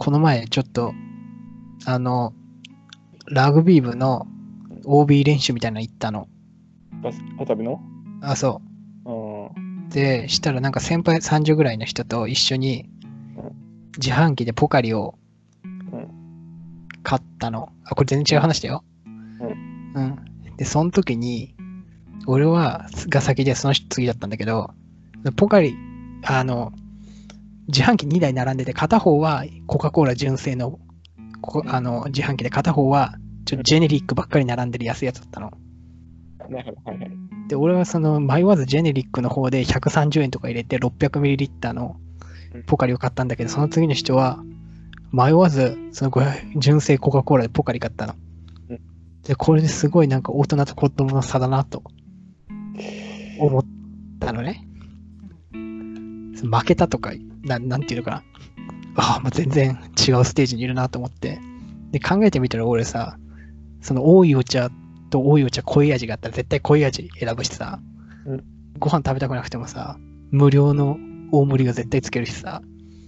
この前ちょっと、あの、ラグビー部の OB 練習みたいなの行ったの。渡部の？あ、そう。で、したらなんか先輩30ぐらいの人と一緒にうん自販機でポカリをん買ったの。あ、これ全然違う話だよ。うん。で、その時に、俺は、が先でその人次だったんだけど、ポカリ、あの、自販機2台並んでて、片方はコカ・コーラ純正のこあの自販機で、片方はちょっとジェネリックばっかり並んでる安いやつだったの。なるほど。はいはい。で、俺はその迷わずジェネリックの方で130円とか入れて 600ml のポカリを買ったんだけど、その次の人は迷わずその500純正コカ・コーラでポカリ買ったのうん。で、これですごいなんか大人と子供の差だなと思ったのね。負けたとか、ななんていうのかな。ああ、まあ、全然違うステージにいるなと思って。で、考えてみたら俺さ、その多いお茶と多いお茶濃い味があったら絶対濃い味選ぶしさ、うんご飯食べたくなくてもさ、無料の大盛りが絶対つけるしさ、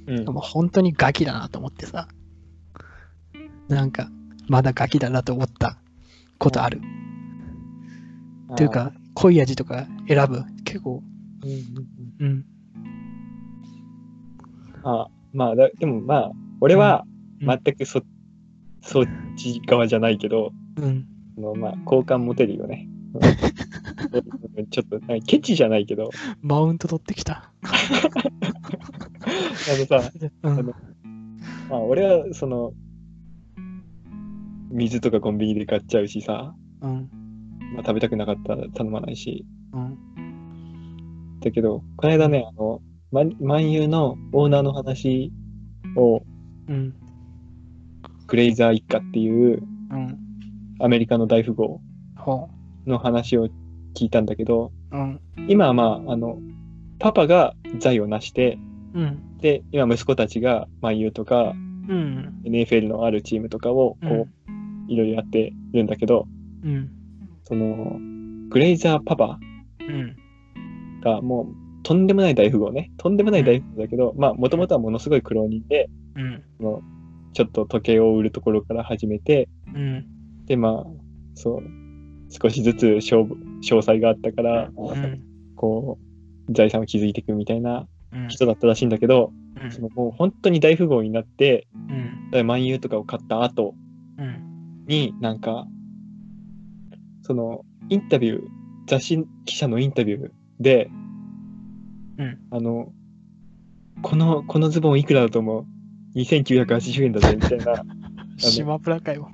うん。もう本当にガキだなと思ってさ、なんか、まだガキだなと思ったことある。というか、濃い味とか選ぶ。結構、うんうん。あまあだ、でもまあ、俺はうん全くそ,、そっち側じゃないけど、うん。あのまあ、好感持てるよね。うんちょっと、なんかケチじゃないけど、マウント取ってきた。あのさ、うん。あのまあ、俺はその、水とかコンビニで買っちゃうしさ、うん。まあ、食べたくなかったら頼まないし、うん。だけど、この間ね、あの、マンマンユーのオーナーの話を、うん。グレイザー一家っていううん。アメリカの大富豪ほの話を聞いたんだけど、う。うん。今はまあ、あの、パパが財を成して、うん。で、今息子たちがマンユーとかうん。NFL のあるチームとかをこう、いろいろやってるんだけど、うん。その、グレイザーパパうん。がもうとんでもない大富豪ね。とんでもない大富豪だけど、まあ、もともとはものすごい苦労人で、うん。そのちょっと時計を売るところから始めて、うん。で、まあ、そう、少しずつ勝負、詳細があったから、うん。こう、財産を築いていくみたいなうん。人だったらしいんだけど、そのもう本当に大富豪になって、うん。万有とかを買った後うん。に、なんか、その、インタビュー、雑誌記者のインタビューで、うんあの、この、このズボンいくらだと思う ?2980 円だぜ、みたいな、島村かよ。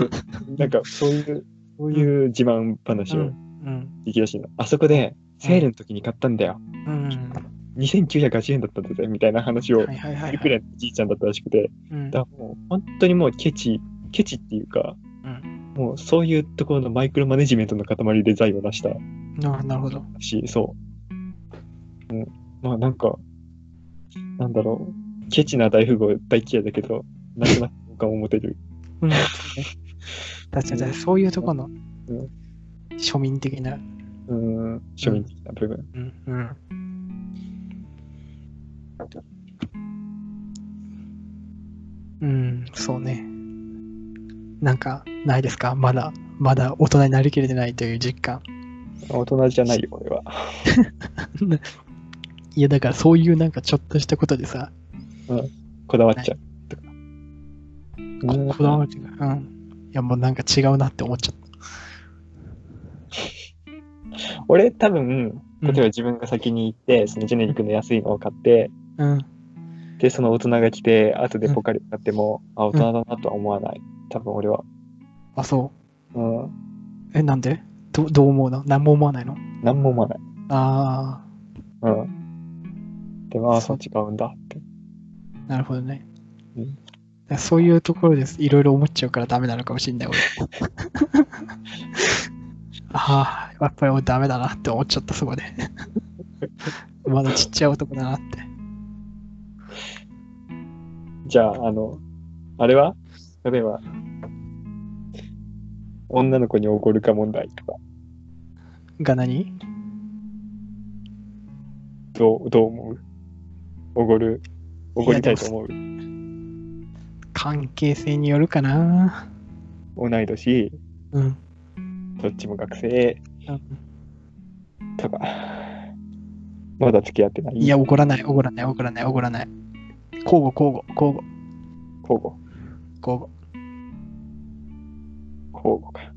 なんかそういう、そういう自慢話をうん。聞き出しいの。あそこで、セールの時に買ったんだよ。うん。2980円だったんだぜ、みたいな話をはいくらいじいちゃんだったらしくて、うん。だからもう本当にもうケチ、ケチっていうか、うん。もうそういうところのマイクロマネジメントの塊で財を成したあなるほど。し、そう。うん、まあなんか、なんだろう、ケチな大富豪大嫌いだけど、なんとなく好感を持てる。うん。確かに、そういうところのうん庶民的な。うん、庶民的な部分。うん。うん。うん、そうね。なんか、ないですか？まだ、まだ大人になりきれてないという実感。大人じゃないよ、俺は。いや、だからそういうなんかちょっとしたことでさ、こだわっちゃう。ここだわりが、うん。いや、もうなんか違うなって思っちゃっ俺多分、た。例えば自分が先に行って、そのジェネリックの安いのを買って、うん。で、その大人が来て、後でポカリ買っても、あ、大人だなとは思わない。多分俺は。あ、そうん。う。え、なんで？どどう思うの？何も思わないの？なんも思わない。あうん。でも、あ、そそうう違うんだって。あ、なるほどね。うんそういうところです。いろいろ思っちゃうからダメなのかもしれない、俺。ああ、やっぱり俺ダメだなって思っちゃった、そこで。まだちっちゃい男だなって。じゃあ、あの、あれは？例えば、女の子に怒るか問題とか、が何？どう、どう思う？おごる、おごりたいと思う関係性によるかな。同い年、うん。どっちも学生うんとか、まだ付き合ってない。いや、怒らない、怒らない、怒らない、怒らない。交互、交互、交互、交互。交互。交互か。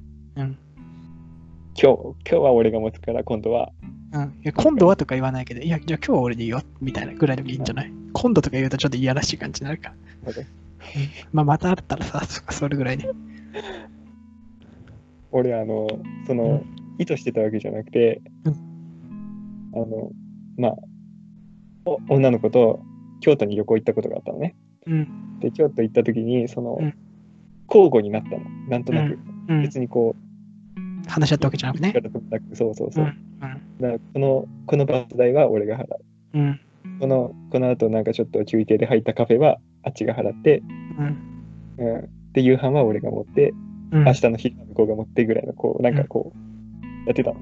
うん。今日、今日は俺が持つから、今度は、うん、いや今度はとか言わないけど、いや、じゃあ今日は俺でいいよ、みたいなぐらいでもいいんじゃない？今度とか言うとちょっといやらしい感じになるから。まあ、またあったらさ、そそれぐらいで。俺、あの、その、意図してたわけじゃなくて、うんあの、まあ、お女の子と京都に旅行行ったことがあったのね。うん。で、京都行った時に、その、うん交互になったの。なんとなく。うん。別にこ話し合ったわけじゃなくう、ね。そうそうそう。うん。だからこの、このバス代は俺が払う。うん。この、この後なんかちょっと休憩で入ったカフェはあっちが払って、うん。うん。で、夕飯は俺が持って、うん。明日の昼は向こうが持ってぐらいの、こう、なんかこう、やってたの。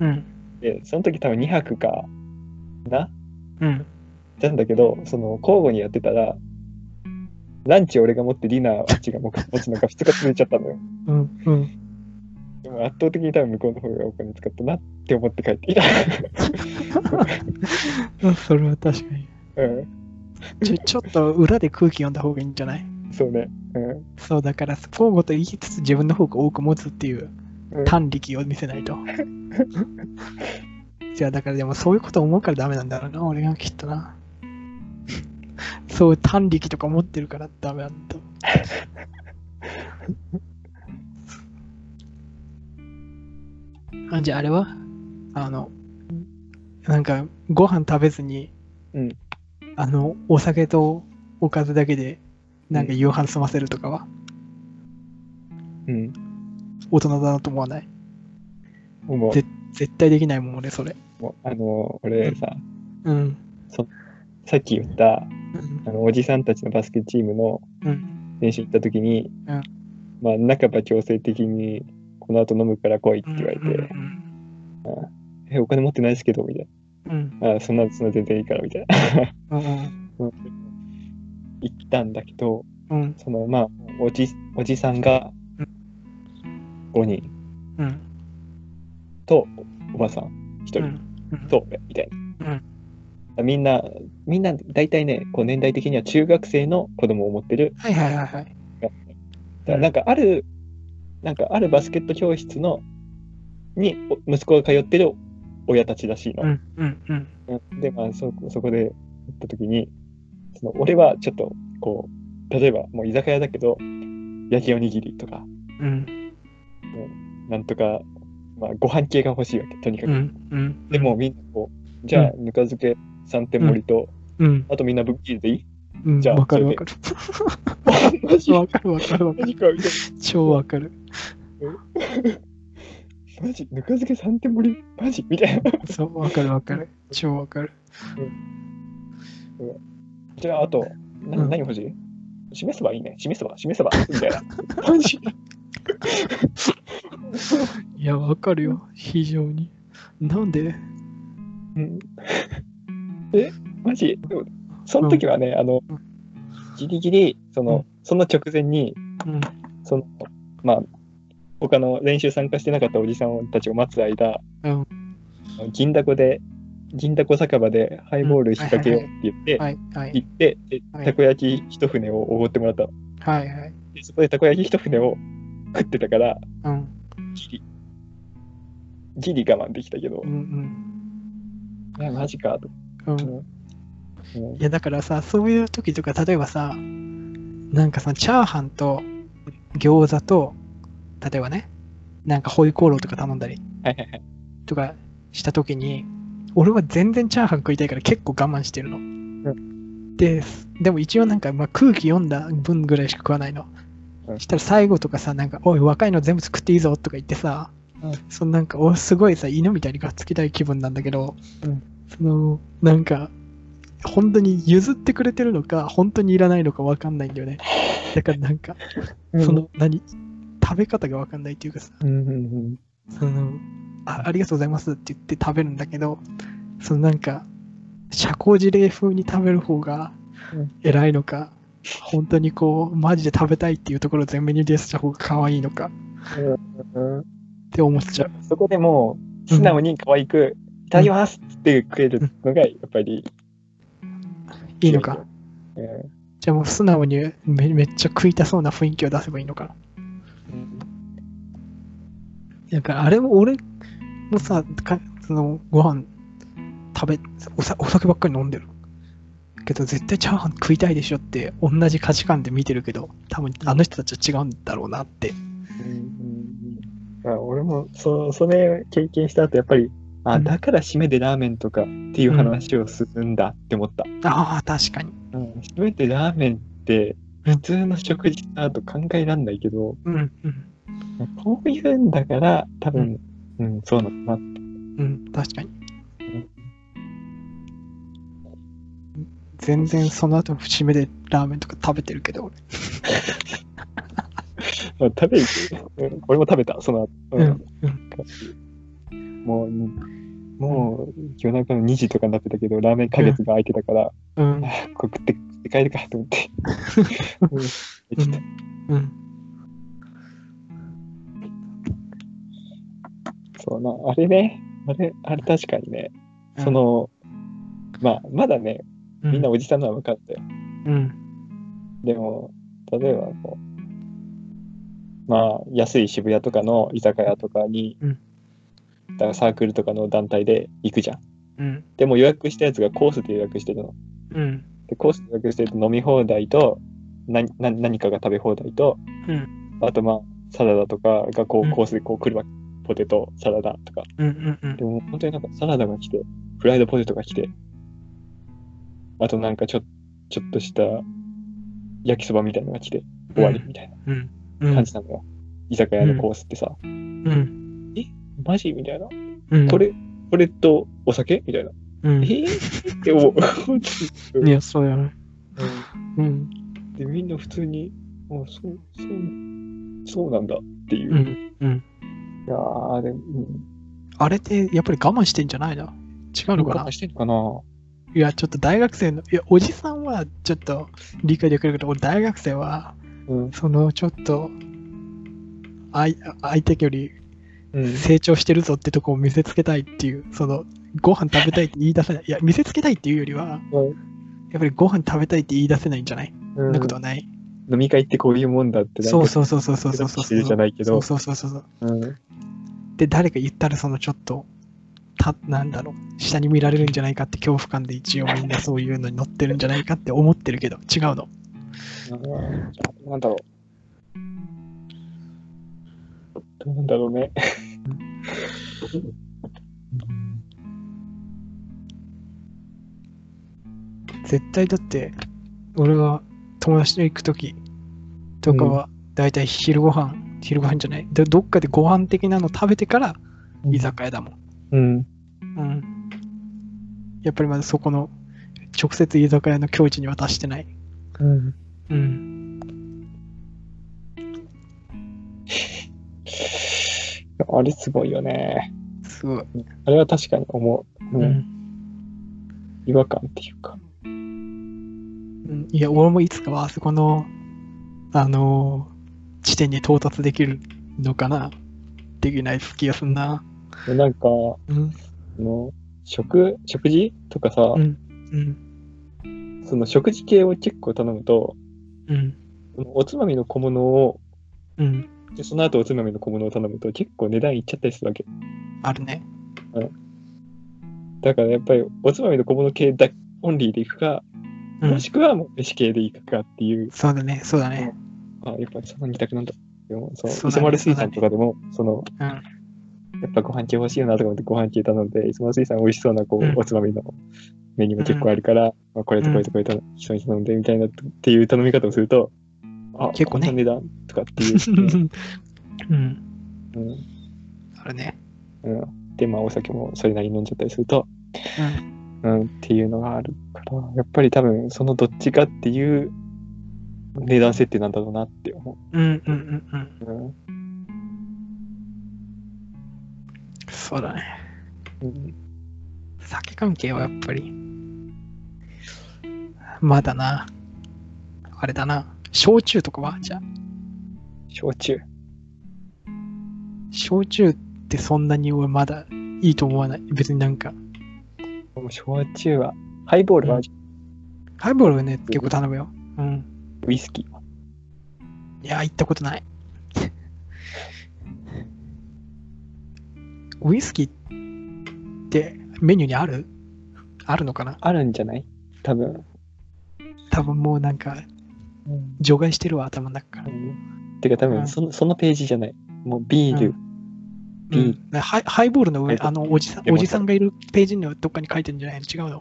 うん。で、その時多分2泊かな？うん。なんだけど、その交互にやってたら、ランチ俺が持ってディナーあっちが持つ のが2日続いちゃったのよ。うん。うん。でも圧倒的に多分向こうの方がお金使ったなって思って帰ってきた。うんそれは確かに。うん。ちょちょっと裏で空気読んだ方がいいんじゃない？そうね。うん。そうだから、交互と言いつつ自分の方が多く持つっていううん短力を見せないと。じゃあだからでもそういうこと思うからダメなんだろうな、俺がきっとな。そういう短力とか持ってるからダメなんだ。あじゃああれは？あの、なんかご飯食べずに、うんあの、お酒とおかずだけで、なんか夕飯済ませるとかは、うん。大人だなと思わない？もう、ぜ絶対できないもん、俺、それ。あの、俺さ、うん。さっき言った、うんあの、おじさんたちのバスケチームのうん。練習行った時に、うんまあ、半ば強制的に、この後飲むから来いって言われて、うんえ、お金持ってないですけど、みたいうん。な。あ、そんな、そんな全然いいから、みたいな。うんうん。うん。言ったんだけど、うん。その、まあ、おじ、おじさんが5人。うん。と、おばさん1人。うん。うん。と、俺みたいな。みんな、みんな、大体ね、こう年代的には中学生の子供を持ってる。はいはいはいはい。だからなんかある、なんかあるバスケット教室の、にお息子が通ってる親たちらしいの。うんうんうん。うん。で、まあ、そ、そこで行った時に、その、俺はちょっと、こう、例えば、もう居酒屋だけど、焼きおにぎりとか、うん。なんとか、まあ、ご飯系が欲しいわけ、とにかく。うんうん。でも、みんなこう、じゃあ、ぬか漬け3点盛りと、うん。あとみんなぶっきりでいい？うん。じゃあわかるわかる。マジわかるわかるわかる。超わかる。な。マジぬか漬け3点盛り？マジ？みたいな。そう、わかるわかる。超わかる。じゃあ、あと、なうん何欲しい？示せばいいね。示せば、示せば。みたいな。マジ？いや、わかるよ。非常に。なんで？うんえ、マジ？でもその時はね、あのうん、ギリギリ、その、うん。その直前に、うん。その、まあ、他の練習参加してなかったおじさんたちを待つ間、うん。銀だこで、銀だこ酒場でハイボール引っ掛けようって言って、行って、たこ焼き一船をおごってもらったの。はいはい。でそこでたこ焼き一船を食ってたから、うん。ギリ、ギリ我慢できたけど。う、んえマジかと。うん。うんうんいやだからさ、そういう時とか、例えばさ、なんかさ、チャーハンと餃子と、例えばね、なんかホイコーローとか頼んだり。とかした時に、俺は全然チャーハン食いたいから結構我慢してるの。で、でも一応なんか、まあ、空気読んだ分ぐらいしか食わないの。うんしたら最後とかさ、なんか、おい、若いの全部食っていいぞとか言ってさ、うんそのなんか、おすごいさ、犬みたいにがっつきたい気分なんだけど、うんその、なんか、本当に譲ってくれてるのか、本当にいらないのかわかんないんだよね。だからなんか、その、何、食べ方がわかんないっていうかさ、うんうんうん。そのあ、ありがとうございますって言って食べるんだけど、そのなんか、社交辞令風に食べる方がうん。偉いのか、本当にこう、マジで食べたいっていうところを前面に出した方が可愛いのかうんって思っちゃう。そこでもう、素直に可愛く、いただきますって食えるのが、やっぱり、いいのか？うん。じゃあもう素直にめめっちゃ食いたそうな雰囲気を出せばいいのかな？だからあれも俺もさ、かそのご飯食べおさ、お酒ばっかり飲んでる。けど絶対チャーハン食いたいでしょって同じ価値観で見てるけど、多分あの人たちは違うんだろうなって。うん。あ俺もそそれ経験した後やっぱりあうん。だから締めでラーメンとかっていう話をするんだって思った、ああ、確かに。うん。締めでラーメンって普通の食事だと考えられないけど、うん、うん、こういうんだから多分、うん。そうなのかなうん、確かに。全然その後の節目でラーメンとか食べてるけど、俺。まあ食べる、うん俺も食べたその後、うん、うん、もうもう夜中の2時とかになってたけどラーメン花月が空いてたから、うんあ、これ食ってって帰るかと思って、うん言ってたうん。そうな、あれね、あれ、あれ確かにね、その、まあ、まだね、みんなおじさんのは分かったよ。うん、でも、例えばこう、まあ、安い渋谷とかの居酒屋とかに、だからサークルとかの団体で行くじゃん。うん、でも予約したやつがコースで予約してるの。うん、で、コースで予約してると飲み放題と、なな何かが食べ放題と、うん、あとまあ、サラダとかがこうんうコースでこう来るわけ。ポテト、サラダとか。うん、うん、うんでも本当になんかサラダが来て、フライドポテトが来て、あとなんかちょちょっとした焼きそばみたいなのが来て、終わりみたいうん、なうん感じなのよ。居酒屋のコースってさ、うん、マジみたいな。うん。これ、これとお酒？みたいな。うん、えー、って思う。いや、そうやね。うん、うんで、みんな普通に、あ、そう、そう、そうなんだっていう。いうん、うん。やー、でも、うんあれってやっぱり我慢してんじゃないの違うのかな？我慢してんのかな？いや、ちょっと大学生の、いや、おじさんはちょっと理解できるけど、俺大学生は、うん。そのちょっと、相相手よりうん。成長してるぞってとこを見せつけたいっていう、その、ご飯食べたいって言い出せない。いや、見せつけたいっていうよりは、やっぱりご飯食べたいって言い出せないんじゃない、うんそんなことはない。飲み会ってこういうもんだってそうそうそうそうそうそうそう。してるじゃないけどそうそうそうそう。うん。で、誰か言ったら、そのちょっと、た、なんだろう、下に見られるんじゃないかって恐怖感で一応みんなそういうのに乗ってるんじゃないかって思ってるけど、違うの。うんなんだろう。どうなんだろうね。絶対だって、俺が友達と行くときとかは、だいたい昼ご飯、昼ご飯じゃない、でどっかでご飯的なの食べてから居酒屋だもん。うん。うん。やっぱりまだそこの、直接居酒屋の境地には達してない。うん。うん。あれすごいよね。すごい。あれは確かに思う。ううんん。違和感っていうか。うんいや、俺もいつかはあそこの、あのー地点に到達できるのかなできない気がすんな。でなんか、うん。あの食、食事とかさ、うん。うん。その食事系を結構頼むと、うん。おつまみの小物を、うん。でその後おつまみの小物を頼むと結構値段いっちゃったりするわけ。あるね。だからやっぱりおつまみの小物系だオンリーでいくか、うんもしくはもう飯系でいくかっていう、そうだね、そうだね。あやっぱりその二択なんだ。そう、そうだね磯丸水産とかでも、その、うん。やっぱご飯系欲しいよなとか思ってご飯系頼んで、磯丸水産美味しそうなこう、うんおつまみのメニューも結構あるから、まあ、これとこれとこれと一緒に頼んでみたいなっていう頼み方をすると、あ、結構ね値段とかっていう、うん。うんあるね。うん。で、まあお酒もそれなりに飲んじゃったりすると、うん。うん、っていうのがあるから、やっぱり多分そのどっちかっていう値段設定なんだろうなって思うんうんうんうん。う。うんそうだね。うん酒関係はやっぱり、まだな。あれだな。焼酎とかは？じゃあ。焼酎。焼酎ってそんなに俺まだいいと思わない？別になんか。もう焼酎は、ハイボールは、ハイボールはね、結構頼むよ。うん。ウイスキーは。いや、行ったことない。ウイスキーってメニューにある？あるのかな？あるんじゃない？多分。多分もうなんか除外してるわ、頭の中から。てか多うん分その、そのページじゃない。もうビール、ビールうんハイハイボールの上、あのおじさんおじさんがいるページにはどっかに書いてるんじゃないの？違うの？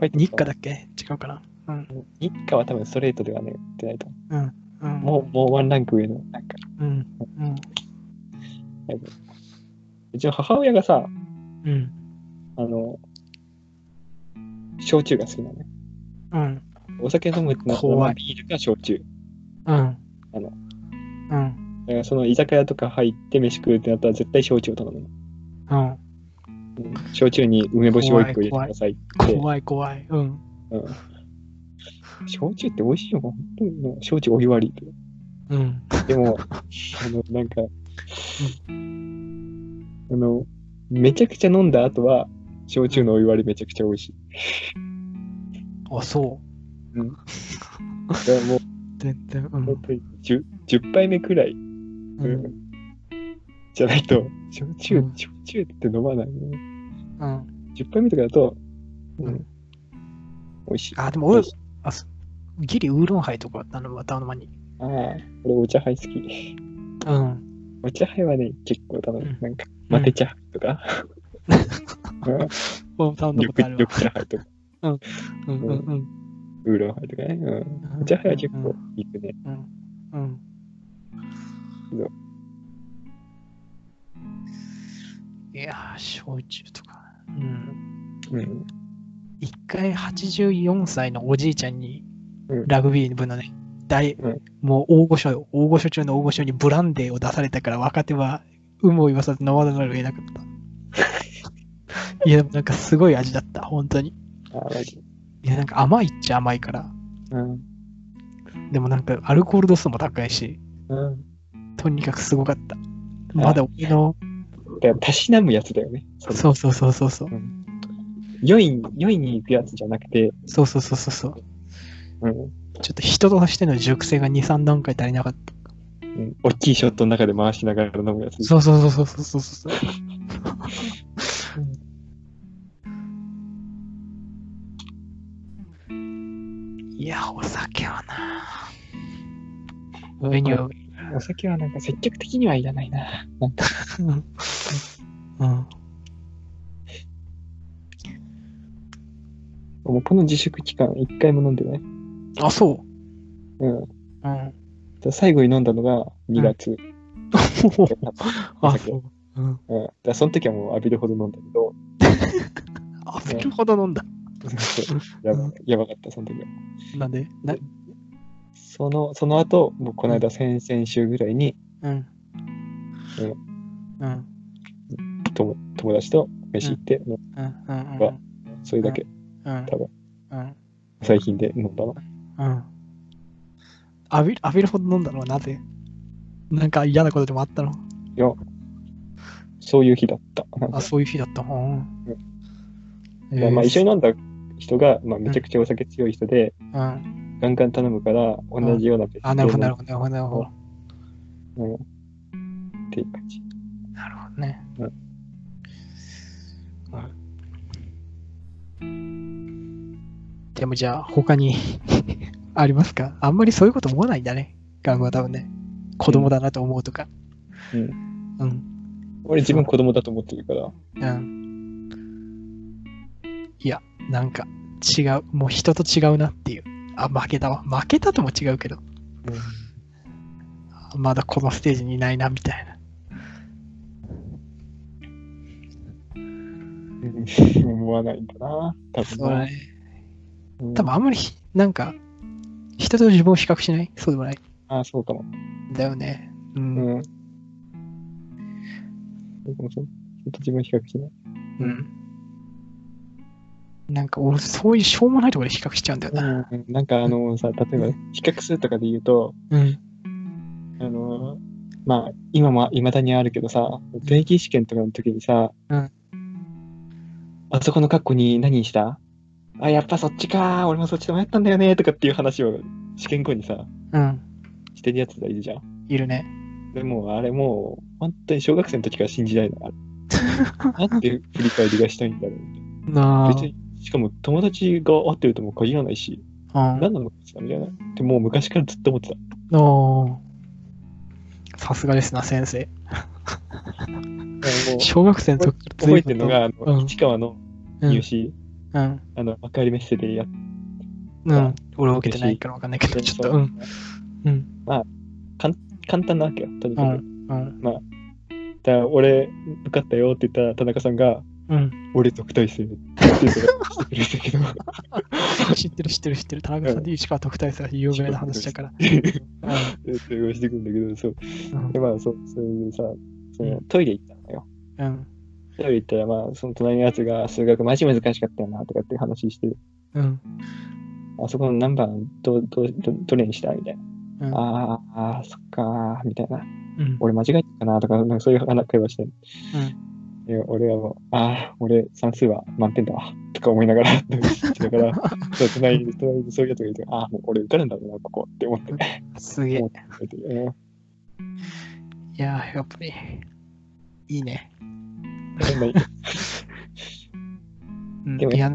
書いて日課だっけ？違うかな？うん。日課は多分ストレートではね、売ってないと思うん。うん。う。もう、もうワンランク上の、なんか、うん。うん。うちの母親がさ、うん。あの、焼酎が好きなのね。うん。お酒飲むってなっビールか焼酎。うん。あのうん。だからその居酒屋とか入って飯食うってなったら絶対焼酎を頼むの。うん。うん焼酎に梅干しを1個入れてくださいって。怖い怖い。うん。うん焼酎って美味しいよ。本当にもう焼酎お湯割り。うん。でも、あの、なんか、あの、めちゃくちゃ飲んだ後は、焼酎のお湯割りめちゃくちゃ美味しい。あ、そだからもう、う。全然。うん。本当に 10, 10杯目くらい、うん。じゃないと、焼酎、うん焼酎って飲まないね。うん。10杯目とかだと、うん、うん美味しい。あ、でも俺、あ、そギリウーロンハイとか頼むわ、頼まに。ああ、俺お茶杯好き。うん。お茶杯はね、結構頼む。うんなんか、マテ茶とか、俺も頼んだ緑ことあるわ緑。茶杯とか、うんうんうん。ウーロンハイとかね。うん、お茶杯は結構いくね。うん。うん。そういやー、焼酎とか。うん。うん。一回84歳のおじいちゃんに、うんラグビー部のね、大、うんもう大御所よ、大御所中の大御所にブランデーを出されたから若手は有無を言わさず飲まざるを得なかった。いや、でもなんかすごい味だった、本当に。ああ、マジ。いや、なんか甘いっちゃ甘いから。うん。でもなんかアルコール度数も高いし、うん。とにかくすごかった。まだ俺の、たしなむやつだよね。そのそうそうそうそうそう。酔い、酔いに行くやつじゃなくて、そうそうそうそうそう。うん。ちょっと人としての熟成が2、3段階足りなかった。うん、大きいショットの中で回しながら飲むやつ。そうそうそうそうそうそうそう。酒はな。上に。お酒はなんか積極的にはいらないな。なんか、うん。うん。もうこの自粛期間一回も飲んでない。あ、そうん。う。うん。で最後に飲んだのが2月。お あ、酒そう。うん。うん。だその時はもう浴びるほど飲んだけど、あ、それほど飲んだ。やばやばかった、その時は。なんで？な？その、その後、もうこの間先々週ぐらいにうん。うん。友友達と飯行って、もううん。うん。わそれだけうん。多分うん。最近で飲んだの。うん。浴びる、浴びるほど飲んだのはなぜ？なんか嫌なことでもあったの？いや、そういう日だった。あ、そういう日だった。うん。いやまあ一緒に飲んだ人が、まあ、めちゃくちゃお酒強い人で、うん。ガンガン頼むから、同じようなペースあ、なるほど、なるほほど、なるほど、なるほど。ど。うん。っていう感じ。なるほどね。うんでもじゃあ、他に ありますか？あんまりそういうこと思わないんだね。ガングは多分ね。子供だなと思うとか。うん。うん。俺自分子供だと思ってるから。うん。いや、なんか違う。もう人と違うなっていう。あ、負けたわ。負けたとも違うけど。まだこのステージにいないな、みたいな。うん。思わないんだな。多分な。ね。うん多分あんまりひ、なんか、人と自分を比較しない？そうでもない？ああ、そうかも。だよね。うん。うん。うん。そうかもそう。ちょっと自分比較しない。なんか俺、そういうしょうもないところで比較しちゃうんだよな。うんなんかあのさ、例えば比較するとかで言うと、うん。あの、まあ、今も未だにあるけどさ、定期試験とかの時にさ、うんあそこのカッコに何した？あ、やっぱそっちか俺もそっちで迷ったんだよねとかっていう話を試験後にさ、うん。してるやつがいるじゃん。いるね。でも、あれもう、本当に小学生の時から信じない。あ れなんで振り返りがしたいんだろうみたいなあ。な別に、しかも友達が会ってるとも限らないし、うん。何なのかみたい？な。でもう昔からずっと思ってた。おーさすがですな、先生。小学生の時から覚えてるのが、あのうん市川のうん入試、うん。あの、幕張メッセでやっうん。俺は受けてないからわかんないけど、て、ちょっと、うん。うん。簡単なわけよ、とにかく。うん。うん。だから俺、受かったよって言ったら、田中さんが、うん。俺特待生って言ってたけど、知ってる知ってる知ってる。田中さんで石川特待生は有名な話だから。通用してくる。んだけど、そう。うんで、まあ、そう、そういうさ、そのうんトイレ行ったのよ。うん。トイレ行ったら、まあ、その隣のやつが、数学マジ難しかったよな、とかっていう話して、うん。あそこの何番どう、どう、どどれにしたみたいな。うん。あーあー、そっかー、みたいな。うん。俺間違えたかなとか、なんかそういう話会話して。うんいや俺はもう、ああ、俺算数は満点だわ、とか思いながら、だから、そう隣に、隣にそういうやつがいて、ああ、もう俺受かるんだろうな、ここって思って、すげえ。いやー、やっぱり、いいね。でもいや、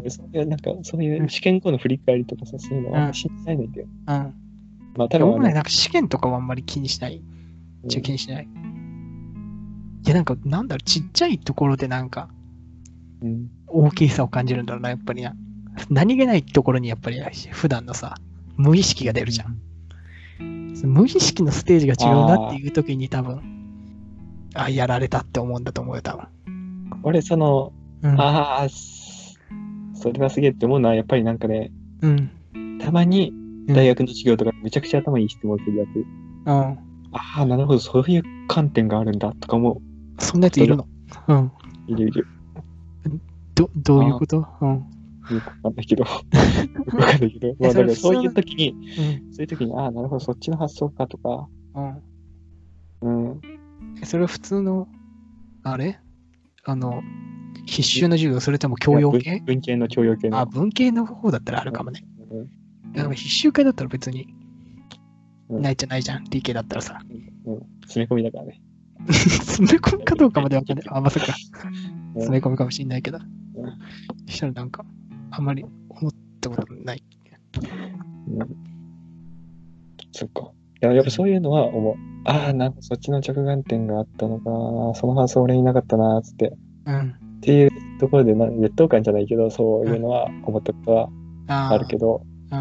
なんか、そういう試験後の振り返りとかさ、そういうのは信じないんだよ。うん。まあ、多分あの、なんか試験とかはあんまり気にしない？じゃ気にしない？いや、なんか、なんだろう、ちっちゃいところでなんか、うん、大きさを感じるんだろうな、やっぱりな。何気ないところにやっぱり普段のさ、無意識が出るじゃん。無意識のステージが違うなっていう時に多分、あやられたって思うんだと思うよ、多分。俺、その、うん。ああ、それはすげえって思うのは、やっぱりなんかね、うん。たまにうん大学の授業とかめちゃくちゃ頭いい質問するやつ。うん。ああ、なるほど、そういう観点があるんだとかもそんなやついるの？うん。いるいる。ど、どういうこと？うん。よくわかんないけど。よくわかんないけど。まあ、だからそういう時に、うん。そういう時に、ああ、なるほど、そっちの発想かとか、うん。うん。それは普通の、あれ？あの、必修の授業、それとも教養系？文文系の教養系の。あ、文系の方だったらあるかもね。うんなんか必修系だったら別に、うんないじゃないじゃん。理系だったらさ。うん。詰め込みだからね。詰め込みかどうかまでわかんない。あ、まさか。うん詰め込みかもしんないけど。んしたらなんか、あんまり思ったことない。うん。そっか。いや、やっぱそういうのは思う。ああ、なんかそっちの着眼点があったのかな。その発想俺になかったな、つって。うん。っていうところでな、劣等感じゃないけど、そういうのは思ったことはああるけど、ど。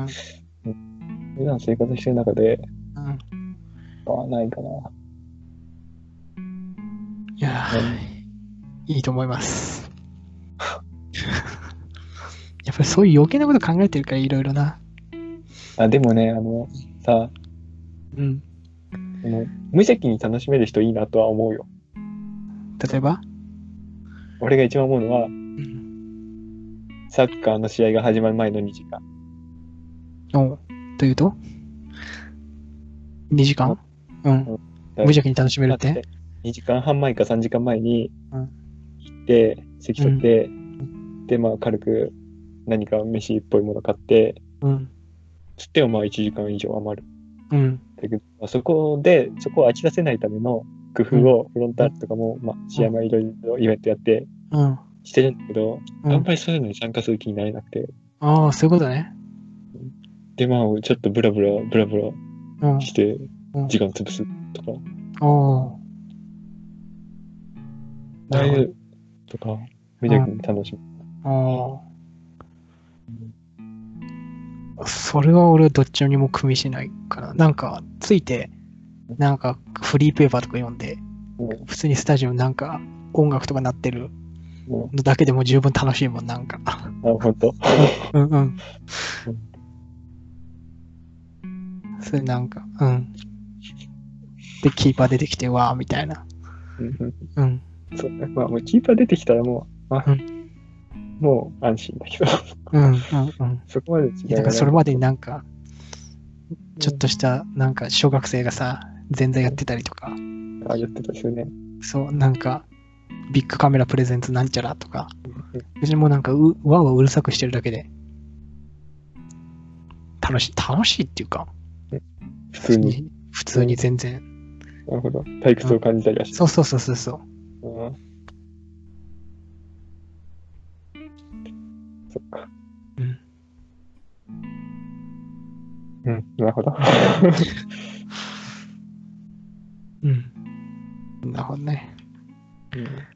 うん。普段生活してる中で、うん。はないかな。いやー、いいと思います。やっぱりそういう余計なこと考えてるから、いろいろな。あ、でもね、あの、さ、うん。あの無邪気に楽しめる人いいなとは思うよ。例えば？俺が一番思うのは、うん。サッカーの試合が始まる前の2時間。おうというと ?2 時間？うん。無邪気に楽しめるって2時間半前か3時間前にうん行って、席取って、で、まあ軽く何か飯っぽいもの買って、うん。つってもまあ1時間以上余る。うん。だけど、まあそこで、そこを飽きさせないための工夫をフロンターレとかも、まあ試合前いろいろイベントやってうん。してるんだけど、うん。あんまりそういうのに参加する気になれなくて、ああ、そういうことね。で、まあちょっとブラブラ、ブラブラうん。してうん時間潰すとか、おーああいとか、無邪気に楽しむ。ああ。それは俺はどっちにも組みしないから。なんか、ついて、なんかフリーペーパーとか読んで、うん普通にスタジオなんか音楽とか鳴ってるうんのだけでも十分楽しいもん、なんか。あ、本当？うんうん。それなんか、うん。で、キーパー出てきて、わーみたいな。うん。そうね。まあもうキーパー出てきたらもう、あ、うもう安心だけど、うんうんうん。そこまで違いだからそれまでになんか、ちょっとした、なんか小学生がさ、前座やってたりとか、あ、言ってたですよね。そう、なんか、ビッグカメラプレゼンツなんちゃらとか、別にもうなんかう、わーわーうるさくしてるだけで、楽しい、楽しいっていうか、普通に。普通に全然。なるほど。退屈を感じたりはしそうそうそうそうそう。うん、なるほど。うん。なるほどね。うん